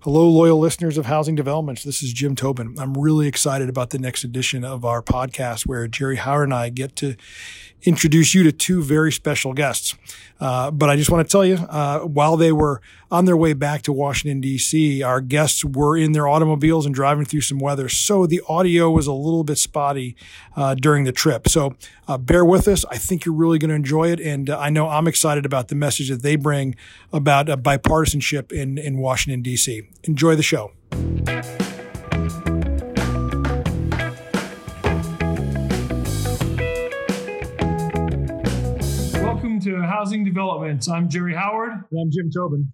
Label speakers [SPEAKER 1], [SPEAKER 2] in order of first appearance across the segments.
[SPEAKER 1] Hello, loyal listeners of Housing Developments. This is Jim Tobin. I'm really excited about the next edition of our podcast where Jerry Howard and I get to introduce you to two very special guests. Uh, but I just want to tell you, uh, while they were on their way back to Washington, D.C., our guests were in their automobiles and driving through some weather. So the audio was a little bit spotty uh, during the trip. So uh, bear with us. I think you're really going to enjoy it. And uh, I know I'm excited about the message that they bring about bipartisanship in, in Washington, D.C. Enjoy the show. Welcome to Housing Developments. I'm Jerry Howard.
[SPEAKER 2] And I'm Jim Tobin.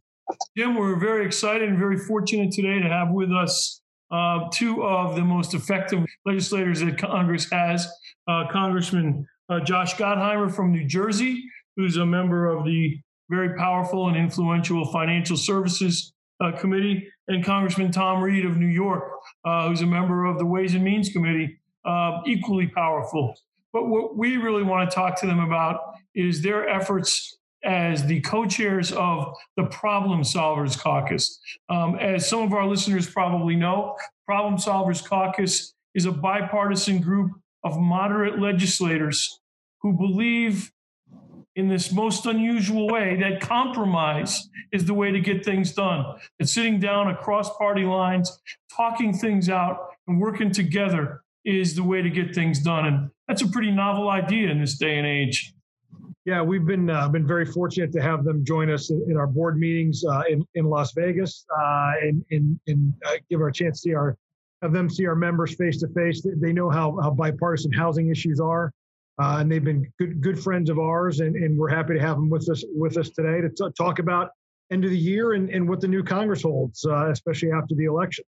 [SPEAKER 1] Jim, we're very excited and very fortunate today to have with us uh, two of the most effective legislators that Congress has uh, Congressman uh, Josh Gottheimer from New Jersey, who's a member of the very powerful and influential Financial Services Committee, and Congressman Tom Reed of New York, uh, who's a member of the Ways and Means Committee, uh, equally powerful. But what we really want to talk to them about is their efforts as the co-chairs of the Problem Solvers Caucus. Um, as some of our listeners probably know, Problem Solvers Caucus is a bipartisan group of moderate legislators who believe in this most unusual way that compromise is the way to get things done. That sitting down across party lines, talking things out, and working together is the way to get things done. And that's a pretty novel idea in this day and age.
[SPEAKER 2] Yeah, we've been uh, been very fortunate to have them join us in, in our board meetings uh, in in Las Vegas uh, and and, and uh, give our chance to see our have them see our members face to face. They know how how bipartisan housing issues are, uh, and they've been good good friends of ours, and, and we're happy to have them with us with us today to t- talk about end of the year and, and what the new Congress holds, uh, especially after the election.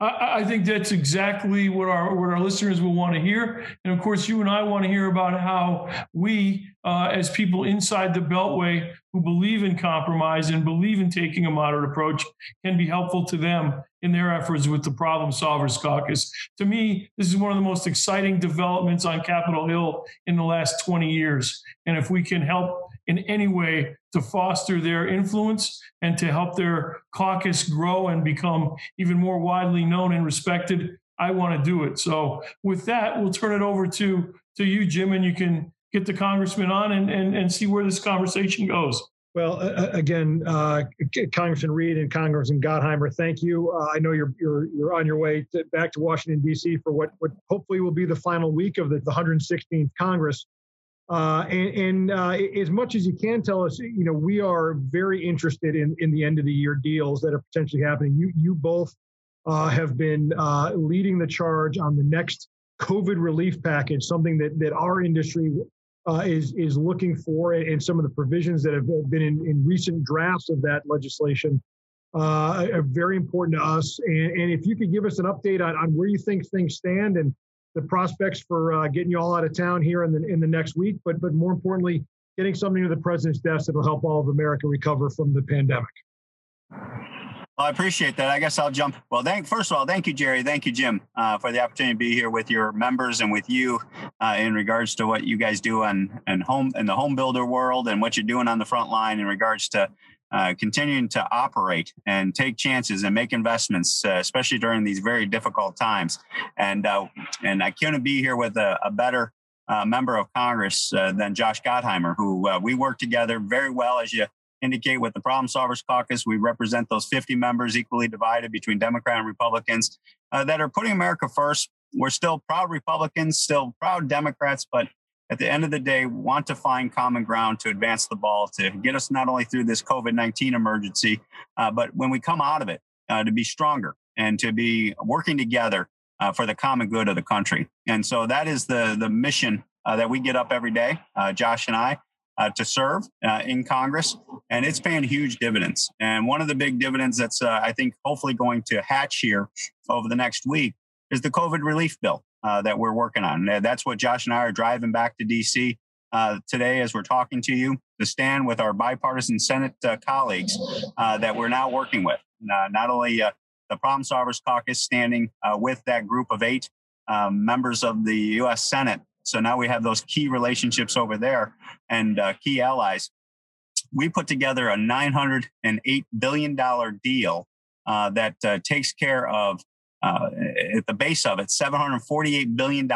[SPEAKER 1] I, think that's exactly what our what our listeners will want to hear, and of course, you and I want to hear about how we, uh, as people inside the Beltway who believe in compromise and believe in taking a moderate approach, can be helpful to them in their efforts with the Problem Solvers Caucus. To me, this is one of the most exciting developments on Capitol Hill in the last 20 years, and if we can help in any way to foster their influence and to help their caucus grow and become even more widely known and respected, I want to do it. So with that, we'll turn it over to to you, Jim, and you can get the congressman on and, and, and see where this conversation goes.
[SPEAKER 2] Well, uh, again, uh, Congressman Reed and Congressman Gottheimer, thank you. Uh, I know you're you're you're on your way to, back to Washington D.C. for what what hopefully will be the final week of the, the 116th Congress. Uh, and, and uh, as much as you can tell us, you know, we are very interested in, in the end of the year deals that are potentially happening. You, you both uh, have been uh, leading the charge on the next COVID relief package, something that, that our industry uh, is, is looking for, and some of the provisions that have been in, in recent drafts of that legislation are very important to us. And, and if you could give us an update on, on where you think things stand and the prospects for uh, getting you all out of town here in the in the next week, but but more importantly, getting something to the president's desk that will help all of America recover from the pandemic.
[SPEAKER 3] Well, I appreciate that. I guess I'll jump. Well, thank first of all, thank you, Jerry. Thank you, Jim, uh, for the opportunity to be here with your members and with you uh, in regards to what you guys do on and home in the home builder world and what you're doing on the front line in regards to uh, continuing to operate and take chances and make investments, uh, especially during these very difficult times. And uh, and I couldn't be here with a, a better uh, member of Congress than Josh Gottheimer, who we work together very well, as you indicate with the Problem Solvers Caucus. We represent those 50 members equally divided between Democrat and Republicans that are putting America first. We're still proud Republicans, still proud Democrats, but at the end of the day want to find common ground to advance the ball to get us not only through this covid-19 emergency uh, but when we come out of it uh, to be stronger and to be working together uh, for the common good of the country. And so that is the the mission uh, that we get up every day uh, josh and i uh, to serve in Congress, and it's paying huge dividends. And one of the big dividends that's, I think, hopefully going to hatch here over the next week is the COVID relief bill uh, that we're working on. That's what Josh and I are driving back to DC uh, today as we're talking to you to stand with our bipartisan Senate uh, colleagues uh, that we're now working with. Not only uh, the Problem Solvers Caucus standing with that group of eight um, members of the U.S. Senate. So now we have those key relationships over there and key allies. We put together a $908 billion deal that takes care of uh, at the base of it, $748 billion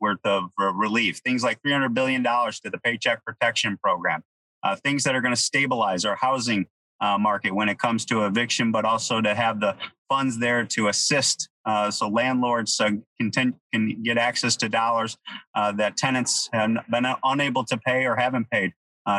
[SPEAKER 3] worth of relief, things like $300 billion to the Paycheck Protection Program, uh, things that are going to stabilize our housing uh, market when it comes to eviction, but also to have the funds there to assist uh, so landlords uh, can, can get access to dollars that tenants have been unable to pay or haven't paid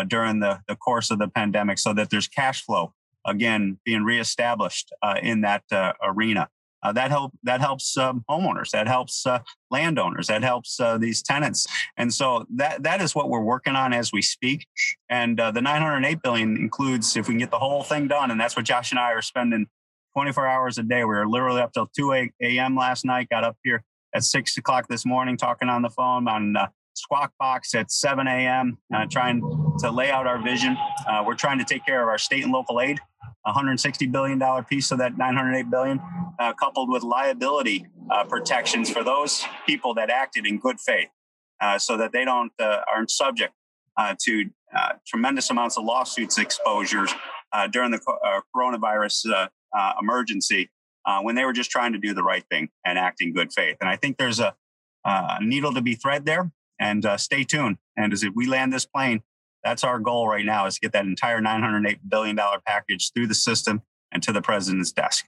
[SPEAKER 3] during the, the course of the pandemic so that there's cash flow again being reestablished in that arena. Uh, that help that helps um, homeowners, that helps uh, landowners, that helps uh, these tenants, and so that that is what we're working on as we speak. And uh, the 908 billion includes if we can get the whole thing done, and that's what Josh and I are spending 24 hours a day. We were literally up till 2 a.m. last night. Got up here at six o'clock this morning, talking on the phone on uh, Squawk Box at 7 a.m. Uh, trying to lay out our vision. we're trying to take care of our state and local aid 160 billion dollar piece of that 908 billion, uh, coupled with liability uh, protections for those people that acted in good faith, uh, so that they don't uh, aren't subject uh, to tremendous amounts of lawsuits exposures during the coronavirus emergency when they were just trying to do the right thing and act in good faith. And I think there's a, a needle to be thread there. And stay tuned. And as we land this plane, that's our goal right now is to get that entire $908 billion package through the system and to the president's desk.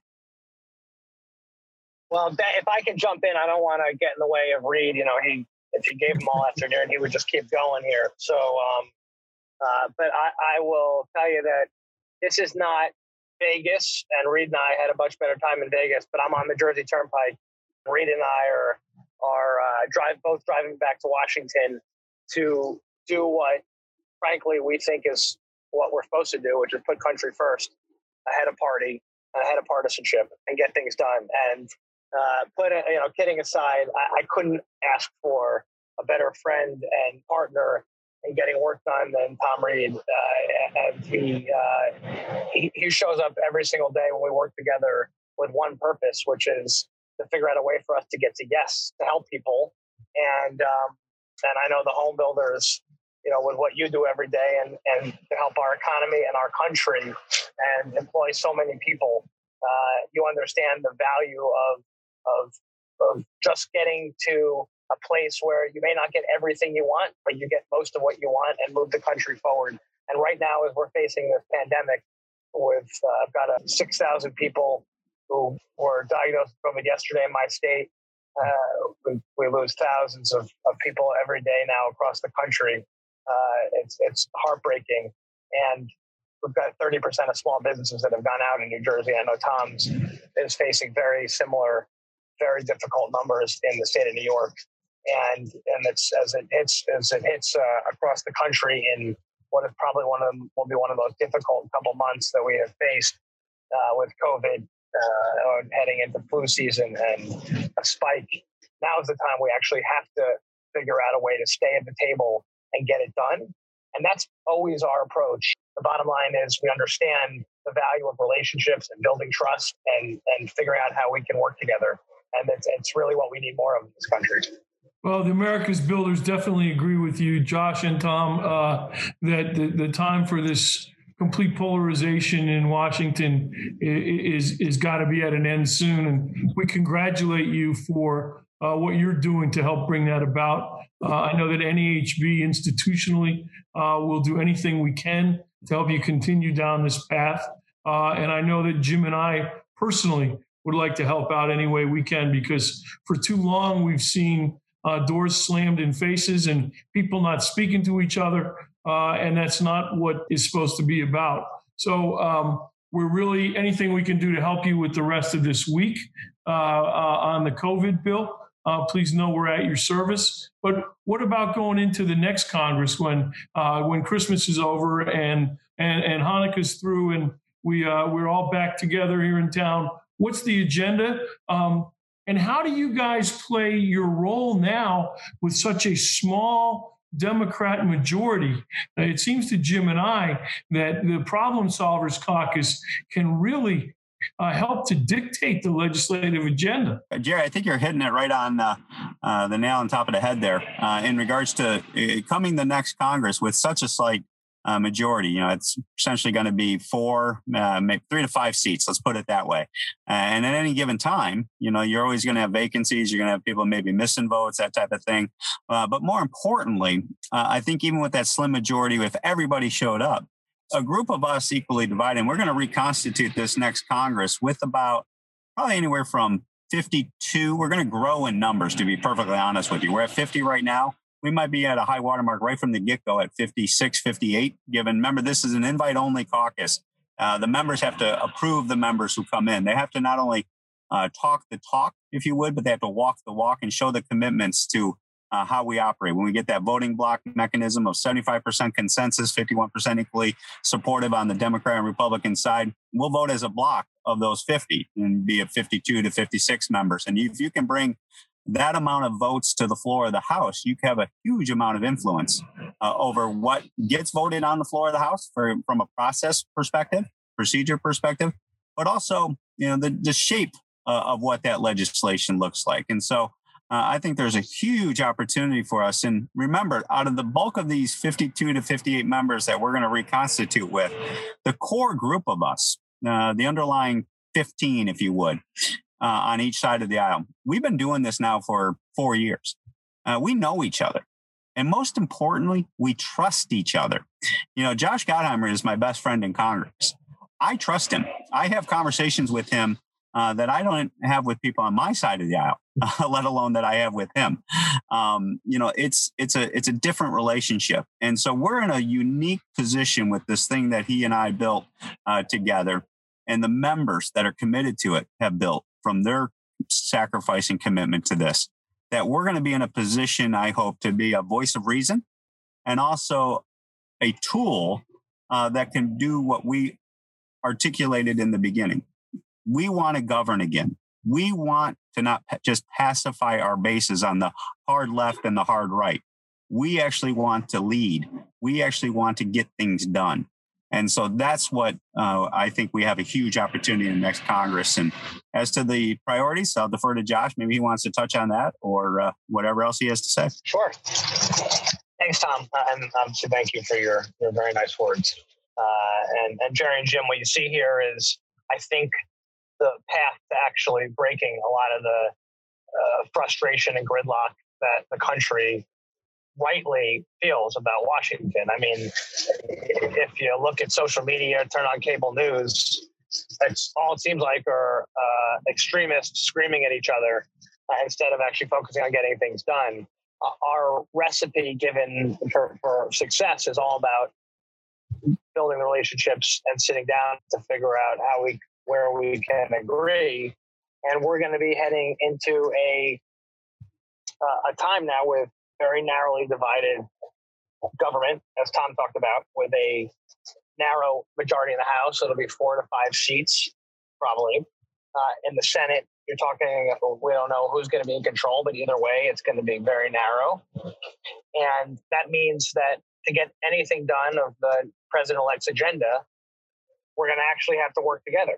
[SPEAKER 4] Well, if I can jump in, I don't want to get in the way of Reed. You know, he if you gave him all afternoon, he would just keep going here. So, um, uh, but I, I will tell you that this is not Vegas, and Reed and I had a much better time in Vegas. But I'm on the Jersey Turnpike. Reed and I are are uh, drive both driving back to Washington to do what frankly, we think is what we're supposed to do, which is put country first ahead of party, ahead of partisanship, and get things done. And uh, put it, you know, kidding aside, I, I, couldn't ask for a better friend and partner in getting work done than Tom Reed. Uh, and he, uh, he, he shows up every single day when we work together with one purpose, which is to figure out a way for us to get to yes to help people. And um, and I know the home builders you know, with what you do every day and, and to help our economy and our country and employ so many people, uh, you understand the value of, of, of just getting to a place where you may not get everything you want, but you get most of what you want and move the country forward. And right now, as we're facing this pandemic, with uh, I've got a 6,000 people who were diagnosed with COVID yesterday in my state. Uh, we, we, lose thousands of, of people every day now across the country. Uh, it's it's heartbreaking, and we've got 30% of small businesses that have gone out in New Jersey. I know Tom's is facing very similar, very difficult numbers in the state of New York, and and it's as it hits as it hits uh, across the country in what is probably one of them will be one of the most difficult couple months that we have faced uh, with COVID uh, heading into flu season and a spike. Now is the time we actually have to figure out a way to stay at the table and get it done. And that's always our approach. The bottom line is we understand the value of relationships and building trust and, and figuring out how we can work together. And it's, it's really what we need more of in this country.
[SPEAKER 1] Well, the America's Builders definitely agree with you, Josh and Tom, uh, that the, the time for this complete polarization in Washington is is got to be at an end soon. And we congratulate you for uh, what you're doing to help bring that about. Uh, I know that NAHB institutionally uh, will do anything we can to help you continue down this path. Uh, and I know that Jim and I personally would like to help out any way we can because for too long we've seen uh, doors slammed in faces and people not speaking to each other. Uh, and that's not what is supposed to be about. So um, we're really anything we can do to help you with the rest of this week on the COVID bill uh, please know we're at your service. But what about going into the next Congress when uh, when Christmas is over and and and Hanukkah's through and we uh, we're all back together here in town? What's the agenda? Um, and how do you guys play your role now with such a small Democrat majority. It seems to Jim and I that the Problem Solvers Caucus can really uh, help to dictate the legislative agenda.
[SPEAKER 3] Uh, Jerry, I think you're hitting it right on uh, uh, the nail on top of the head there uh, in regards to uh, coming the next Congress with such a slight uh, majority. You know, it's essentially going to be four, uh, maybe three to five seats. Let's put it that way. and at any given time, you know, you're always going to have vacancies. You're going to have people maybe missing votes, that type of thing. Uh, but more importantly, uh, I think even with that slim majority, if everybody showed up, a group of us equally divided, we're going to reconstitute this next Congress with about probably anywhere from 52. We're going to grow in numbers, to be perfectly honest with you. We're at 50 right now we might be at a high watermark right from the get go at 56, 58. Given, remember, this is an invite only caucus. Uh, the members have to approve the members who come in. They have to not only uh, talk the talk, if you would, but they have to walk the walk and show the commitments to uh, how we operate. When we get that voting block mechanism of 75% consensus, 51% equally supportive on the Democrat and Republican side, we'll vote as a block of those 50 and be at 52 to 56 members. And if you can bring that amount of votes to the floor of the House, you have a huge amount of influence uh, over what gets voted on the floor of the House for, from a process perspective, procedure perspective, but also you know the, the shape uh, of what that legislation looks like. And so uh, I think there's a huge opportunity for us. And remember, out of the bulk of these 52 to 58 members that we're going to reconstitute with, the core group of us, uh, the underlying 15, if you would, uh, on each side of the aisle. We've been doing this now for four years. Uh, we know each other. And most importantly, we trust each other. You know, Josh Gottheimer is my best friend in Congress. I trust him. I have conversations with him uh, that I don't have with people on my side of the aisle, let alone that I have with him. Um, you know, it's it's a it's a different relationship, and so we're in a unique position with this thing that he and I built uh, together, and the members that are committed to it have built from their sacrifice and commitment to this that we're going to be in a position, I hope, to be a voice of reason and also a tool uh, that can do what we articulated in the beginning. We want to govern again. We want to not just pacify our bases on the hard left and the hard right. We actually want to lead. We actually want to get things done. And so that's what uh, I think we have a huge opportunity in the next Congress. And as to the priorities, I'll defer to Josh. Maybe he wants to touch on that or uh, whatever else he has to say.
[SPEAKER 4] Sure. Thanks, Tom. And um, thank you for your, your very nice words. Uh, and, and Jerry and Jim, what you see here is, I think, the path to actually breaking a lot of the uh, frustration and gridlock that the country rightly feels about Washington. I mean, if you look at social media, turn on cable news, it's all it seems like are uh, extremists screaming at each other uh, instead of actually focusing on getting things done. Uh, our recipe given for, for success is all about building relationships and sitting down to figure out how we where we can agree. And we're going to be heading into a uh, a time now with very narrowly divided government, as Tom talked about, with a narrow majority in the House. It'll be four to five seats, probably. Uh, in the Senate, you're talking, we don't know who's going to be in control, but either way, it's going to be very narrow. And that means that to get anything done of the president elect's agenda, we're going to actually have to work together.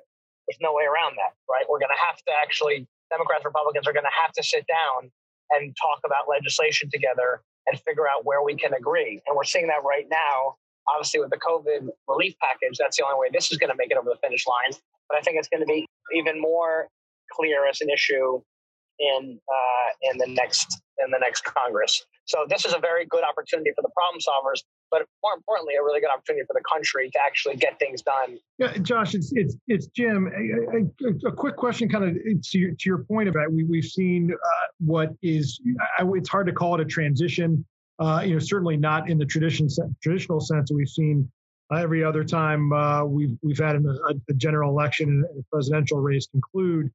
[SPEAKER 4] There's no way around that, right? We're going to have to actually, Democrats, Republicans are going to have to sit down and talk about legislation together and figure out where we can agree. And we're seeing that right now. Obviously, with the COVID relief package, that's the only way this is going to make it over the finish line. But I think it's going to be even more clear as an issue in uh, in the next in the next Congress. So this is a very good opportunity for the problem solvers but more importantly, a really good opportunity for the country to actually get things done.
[SPEAKER 2] Yeah, Josh, it's it's it's Jim. A, a, a quick question, kind of to your, to your point about we we've seen uh, what is I, it's hard to call it a transition. Uh, you know, certainly not in the tradition traditional sense that we've seen uh, every other time uh, we've we've had a, a, general election and a presidential race conclude.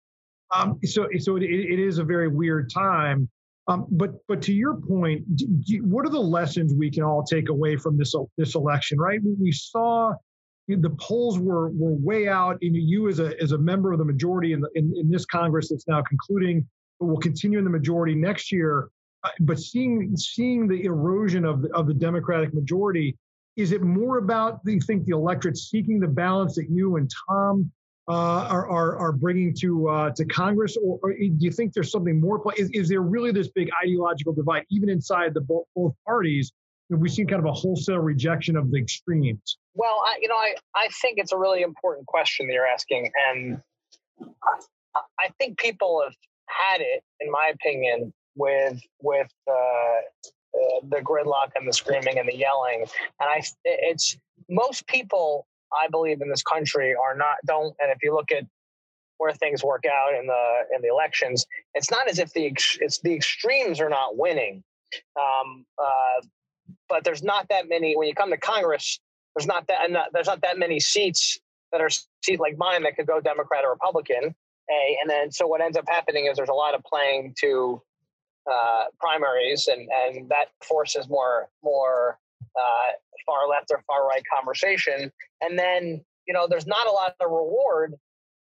[SPEAKER 2] Um, so so it, it is a very weird time. Um, but but to your point, do, what are the lessons we can all take away from this this election? Right, we, we saw the polls were were way out. And you as a as a member of the majority in, the, in, in this Congress that's now concluding, but will continue in the majority next year. Uh, but seeing seeing the erosion of the, of the Democratic majority, is it more about do you think the electorate seeking the balance that you and Tom uh, are, are, are bringing to uh, to Congress, or, or, do you think there's something more? Is, is there really this big ideological divide, even inside the both, both parties, we've seen kind of a wholesale rejection of the extremes.
[SPEAKER 4] Well, I, you know, I, I think it's a really important question that you're asking. And I think people have had it, in my opinion, with with uh, uh, the gridlock and the screaming and the yelling. And I, it's most people, I believe, in this country are not don't. And if you look at where things work out in the in the elections, it's not as if the it's the extremes are not winning. Um, uh, but there's not that many when you come to Congress. There's not that not, there's not that many seats that are seats like mine that could go Democrat or Republican. A and then so what ends up happening is there's a lot of playing to uh, primaries, and and that forces more more uh, far left or far right conversation. And then you know there's not a lot of reward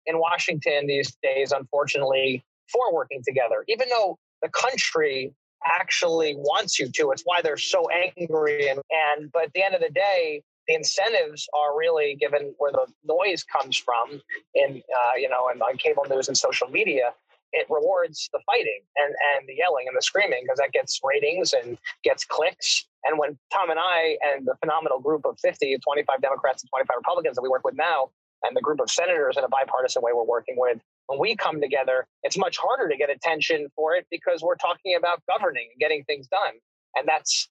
[SPEAKER 4] in Washington these days, unfortunately, for working together. Even though the country actually wants you to, it's why they're so angry. And, and but at the end of the day, the incentives are really given where the noise comes from in uh, you know and on cable news and social media it rewards the fighting and, and the yelling and the screaming because that gets ratings and gets clicks. And when Tom and I and the phenomenal group of 50, 25 Democrats and 25 Republicans that we work with now, and the group of senators in a bipartisan way we're working with, when we come together, it's much harder to get attention for it because we're talking about governing and getting things done. And that's,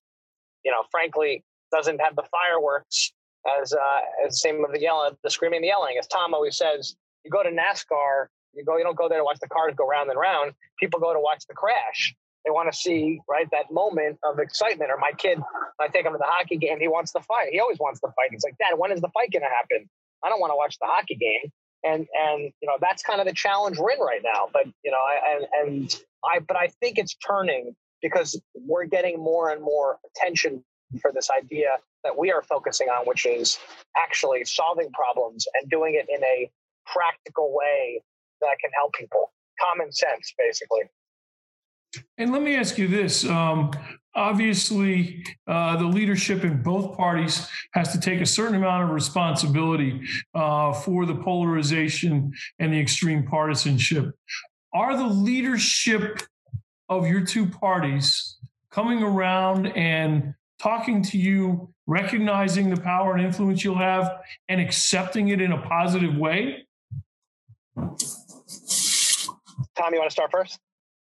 [SPEAKER 4] you know, frankly, doesn't have the fireworks as uh, as same of the yelling, the screaming, the yelling. As Tom always says, you go to NASCAR, you go, you don't go there to watch the cars go round and round. People go to watch the crash. They want to see right that moment of excitement. Or my kid, I take him to the hockey game. He wants the fight. He always wants the fight. He's like, Dad, when is the fight going to happen? I don't want to watch the hockey game. And and you know that's kind of the challenge we're in right now. But you know, I, and and I but I think it's turning because we're getting more and more attention for this idea that we are focusing on, which is actually solving problems and doing it in a practical way that can help people. Common sense, basically.
[SPEAKER 1] And let me ask you this. Um, obviously, uh, the leadership in both parties has to take a certain amount of responsibility uh, for the polarization and the extreme partisanship. Are the leadership of your two parties coming around and talking to you, recognizing the power and influence you'll have, and accepting it in a positive way?
[SPEAKER 4] Tom, you want to start first?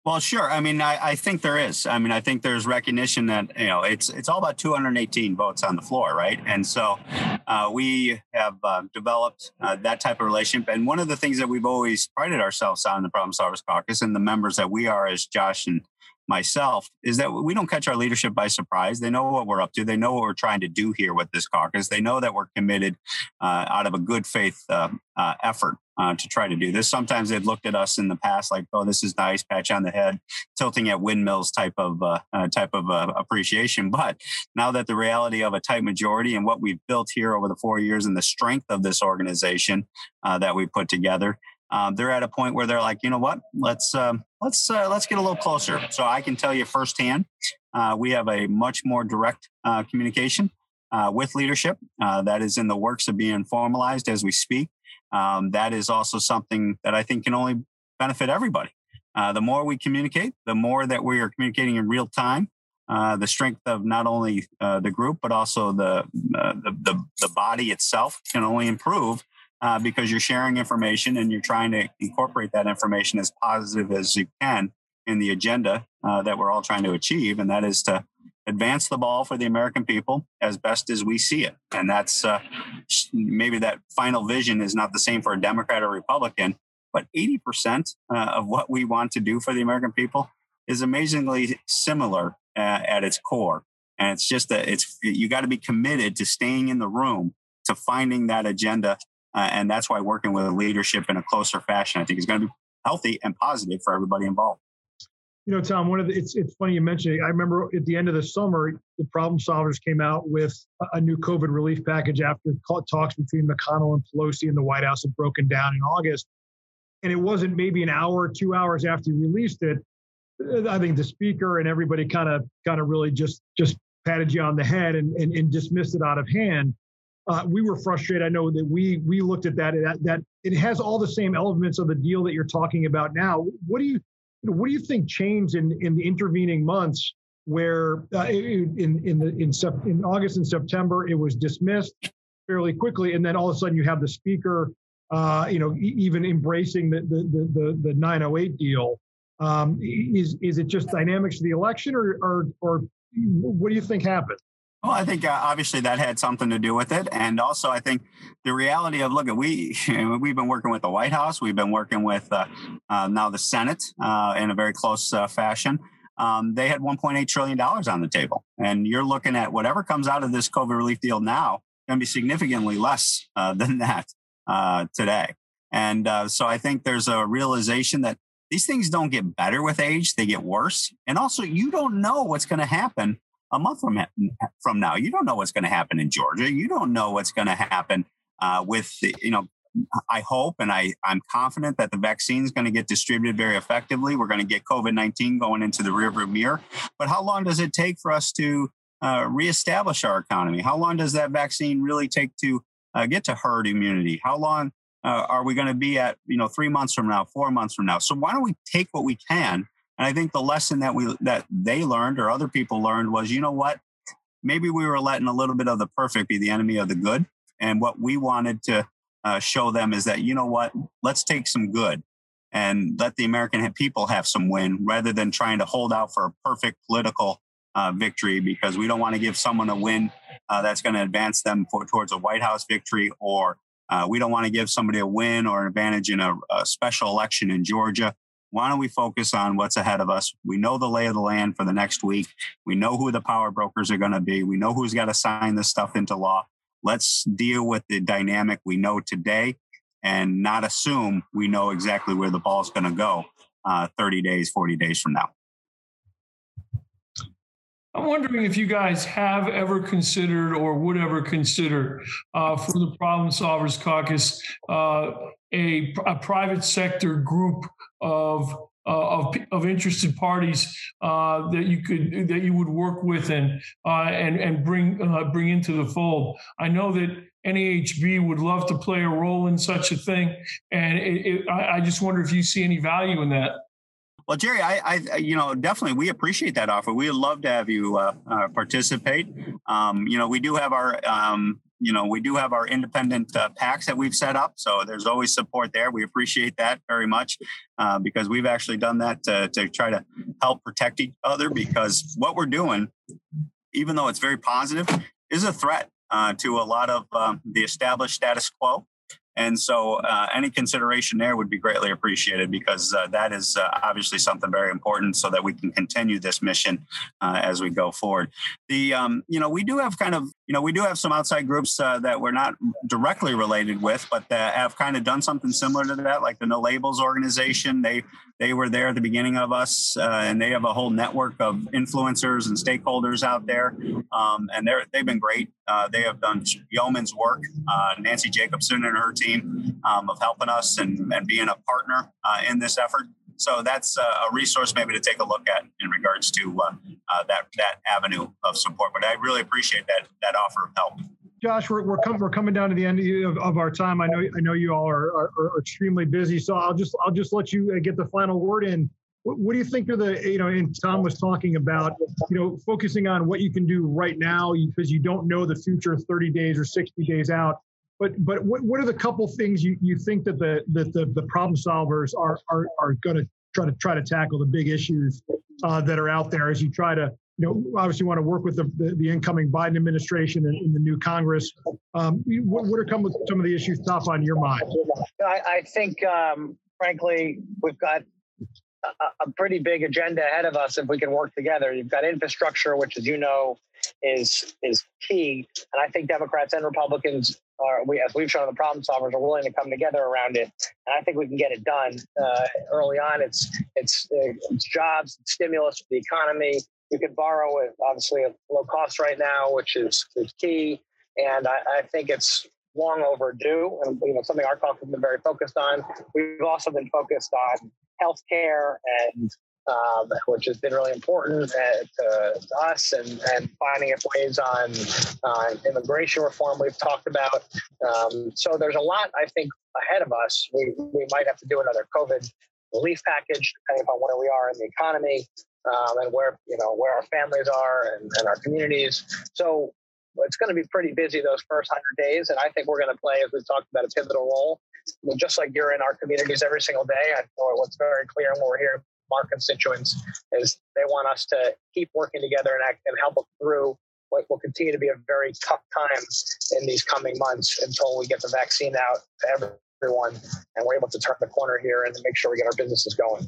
[SPEAKER 3] Well, sure. I mean, I, I, think there is. I mean, I think there's recognition that you know it's it's all about 218 votes on the floor, right? And so uh, we have uh, developed uh, that type of relationship. And one of the things that we've always prided ourselves on the Problem Solvers Caucus and the members that we are, as Josh and myself is that we don't catch our leadership by surprise. They know what we're up to. They know what we're trying to do here with this caucus. They know that we're committed uh, out of a good faith uh, uh, effort uh, to try to do this. Sometimes they've looked at us in the past like, "Oh, this is nice, patch on the head, tilting at windmills type of uh, uh, type of appreciation." But now that the reality of a tight majority and what we've built here over the four years and the strength of this organization that we put together, they're at a point where they're like, you know what? Let's um, let's uh, let's get a little closer. So I can tell you firsthand, uh, we have a much more direct uh, communication uh, with leadership uh, that is in the works of being formalized as we speak. Um, that is also something that I think can only benefit everybody. Uh, the more we communicate, the more that we are communicating in real time. the strength of not only the group but also the, the the the body itself can only improve uh, because you're sharing information and you're trying to incorporate that information as positive as you can in the agenda uh, that we're all trying to achieve, and that is to advance the ball for the American people as best as we see it. And that's uh, maybe that final vision is not the same for a Democrat or Republican, but 80% uh, of what we want to do for the American people is amazingly similar uh, at its core. And it's just that it's you got to be committed to staying in the room to finding that agenda uh, and that's why working with leadership in a closer fashion, I think, is going to be healthy and positive for everybody involved.
[SPEAKER 2] You know, Tom, one of the, it's it's funny you mentioned it. I remember at the end of the summer, the problem solvers came out with a new COVID relief package after talks between McConnell and Pelosi and the White House had broken down in August. And it wasn't maybe an hour or two hours after you released it. I think the speaker and everybody kind of kind of really just just patted you on the head and, and, and dismissed it out of hand uh, we were frustrated. I know that we we looked at that, that that it has all the same elements of the deal that you're talking about now. What do you what do you think changed in in the intervening months where uh, in in the in, in August and September it was dismissed fairly quickly, and then all of a sudden you have the speaker, uh, you know, even embracing the the the, the 908 deal. Um, is is it just dynamics of the election, or or or what do you think happened?
[SPEAKER 3] Well, I think uh, obviously that had something to do with it, and also I think the reality of look at we we've been working with the White House, we've been working with uh, uh, now the Senate uh, in a very close uh, fashion. Um, they had 1.8 trillion dollars on the table, and you're looking at whatever comes out of this COVID relief deal now going to be significantly less uh, than that today. And so I think there's a realization that these things don't get better with age; they get worse. And also, you don't know what's going to happen a month from from now. You don't know what's going to happen in Georgia. You don't know what's going to happen uh, with the, you know. I hope and I, I'm confident that the vaccine is going to get distributed very effectively. We're going to get COVID 19 going into the rearview mirror. But how long does it take for us to uh, reestablish our economy? How long does that vaccine really take to uh, get to herd immunity? How long uh, are we going to be at, you know, three months from now, four months from now? So why don't we take what we can and I think the lesson that we that they learned or other people learned was, you know what? Maybe we were letting a little bit of the perfect be the enemy of the good. And what we wanted to uh, show them is that, you know what? Let's take some good and let the American people have some win rather than trying to hold out for a perfect political uh, victory because we don't want to give someone a win uh, that's going to advance them for, towards a White House victory or uh, we don't want to give somebody a win or an advantage in a, a special election in Georgia why don't we focus on what's ahead of us? We know the lay of the land for the next week. We know who the power brokers are going to be. We know who's got to sign this stuff into law. Let's deal with the dynamic we know today and not assume we know exactly where the ball's going to go uh, 30 days, 40 days from now.
[SPEAKER 1] I'm wondering if you guys have ever considered or would ever consider uh, for the Problem Solvers Caucus uh, a, a private sector group of uh, of, of interested parties uh, that you could that you would work with and uh, and and bring uh, bring into the fold. I know that NAHB would love to play a role in such a thing, and it, it, I, I just wonder if you see any value in that.
[SPEAKER 3] Well, Jerry, I, I, you know, definitely we appreciate that offer. We'd love to have you uh, uh, participate. Um, you know, we do have our um, you know, we do have our independent uh, PACs that we've set up. So there's always support there. We appreciate that very much uh, because we've actually done that to, to try to help protect each other because what we're doing, even though it's very positive, is a threat uh, to a lot of um, the established status quo. And so, uh, any consideration there would be greatly appreciated because uh, that is uh, obviously something very important, so that we can continue this mission uh, as we go forward. The um, you know we do have kind of you know we do have some outside groups uh, that we're not directly related with, but that have kind of done something similar to that, like the No Labels organization. They they were there at the beginning of us, uh, and they have a whole network of influencers and stakeholders out there, um, and they're they've been great. they have done yeoman's work. Nancy Jacobson and her team um, of helping us and, and being a partner uh, in this effort. So that's uh, a resource maybe to take a look at in regards to uh, uh, that that avenue of support. But I really appreciate that that offer of help.
[SPEAKER 2] Josh, we're we're, com- we're coming down to the end of, of, our time. I know I know you all are, are, are, extremely busy, so I'll just I'll just let you uh, get the final word in. What, what do you think of the you know? And Tom was talking about you know focusing on what you can do right now because you don't know the future 30 days or 60 days out. But but what, what are the couple things you, you think that the that the, the problem solvers are are, are going to try to try to tackle the big issues uh, that are out there as you try to you know obviously want to work with the, the, the incoming Biden administration and, and the new Congress. Um, what, what are some of, some of the issues top on your mind?
[SPEAKER 4] I, I think um, frankly we've got a, a pretty big agenda ahead of us if we can work together. You've got infrastructure, which, as you know, is is key, and I think Democrats and Republicans are, we, as we've shown, the problem solvers are willing to come together around it, and I think we can get it done uh, early on. It's it's uh, it's jobs, it's stimulus for the economy. You can borrow it obviously at low cost right now, which is is key, and I, I think it's long overdue, and you know something our caucus has been very focused on. We've also been focused on healthcare and um, which has been really important uh, to, us and, and finding ways on uh, immigration reform we've talked about. Um, so there's a lot, I think, ahead of us. We, we might have to do another COVID relief package, depending upon where we are in the economy. Um, and where you know where our families are and, and our communities. So it's going to be pretty busy those first hundred days, and I think we're going to play, as we've talked about, a pivotal role. I mean, just like you're in our communities every single day, I know what's very clear when we're here from our constituents is they want us to keep working together and, act, and help through what will continue to be a very tough time in these coming months until we get the vaccine out to everyone and we're able to turn the corner here and make sure we get our businesses going.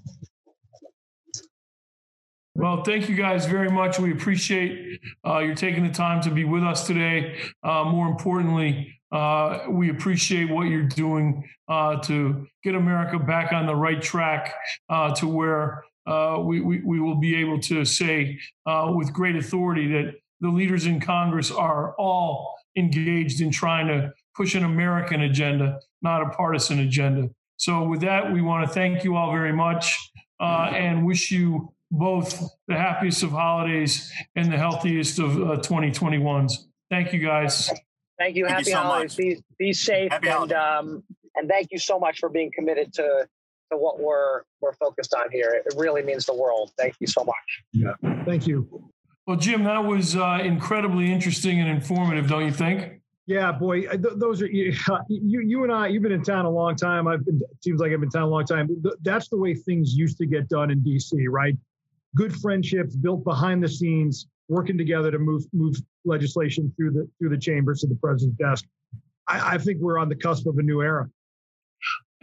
[SPEAKER 1] Well, thank you guys very much. We appreciate uh, you taking the time to be with us today. Uh, more importantly, uh, we appreciate what you're doing uh, to get America back on the right track uh, to where uh, we, we, we, will be able to say with great authority that the leaders in Congress are all engaged in trying to push an American agenda, not a partisan agenda. So, with that, we want to thank you all very much and wish you both the happiest of holidays and the healthiest of uh, 2021s. Thank you, guys.
[SPEAKER 4] Thank you.
[SPEAKER 3] Thank
[SPEAKER 4] Happy
[SPEAKER 3] you so
[SPEAKER 4] holidays. Be, be safe.
[SPEAKER 3] Happy
[SPEAKER 4] and, um, and thank you so much for being committed to, to what we're, we're focused on here. It really means the world. Thank you so much.
[SPEAKER 2] Yeah. Thank you.
[SPEAKER 1] Well, Jim, that was uh, incredibly interesting and informative, don't you think?
[SPEAKER 2] Yeah, boy, th- those are you, you. You and I. You've been in town a long time. I've been. Seems like I've been in town a long time. That's the way things used to get done in D.C. Right? Good friendships built behind the scenes, working together to move move legislation through the through the chambers to the president's desk. I, I think we're on the cusp of a new era.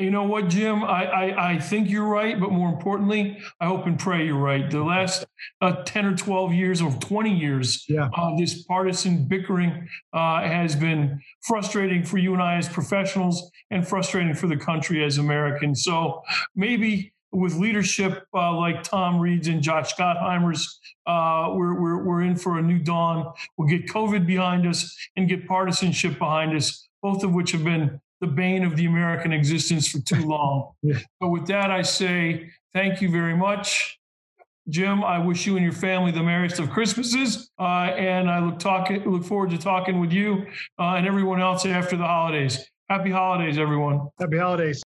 [SPEAKER 1] You know what, Jim? I, I, I, think you're right, but more importantly, I hope and pray you're right. The last uh, 10 or 12 years or 20 years,
[SPEAKER 2] yeah.
[SPEAKER 1] uh, this partisan bickering uh, has been frustrating for you and I as professionals and frustrating for the country as Americans. So maybe with leadership uh, like Tom Reed's and Josh Gottheimer's, uh, we're, we're, we're in for a new dawn. We'll get COVID behind us and get partisanship behind us, both of which have been the bane of the American existence for too long. yeah. So, with that, I say thank you very much. Jim, I wish you and your family the merriest of Christmases, uh, and I look talking look forward to talking with you uh, and everyone else after the holidays. Happy holidays, everyone.
[SPEAKER 2] Happy holidays.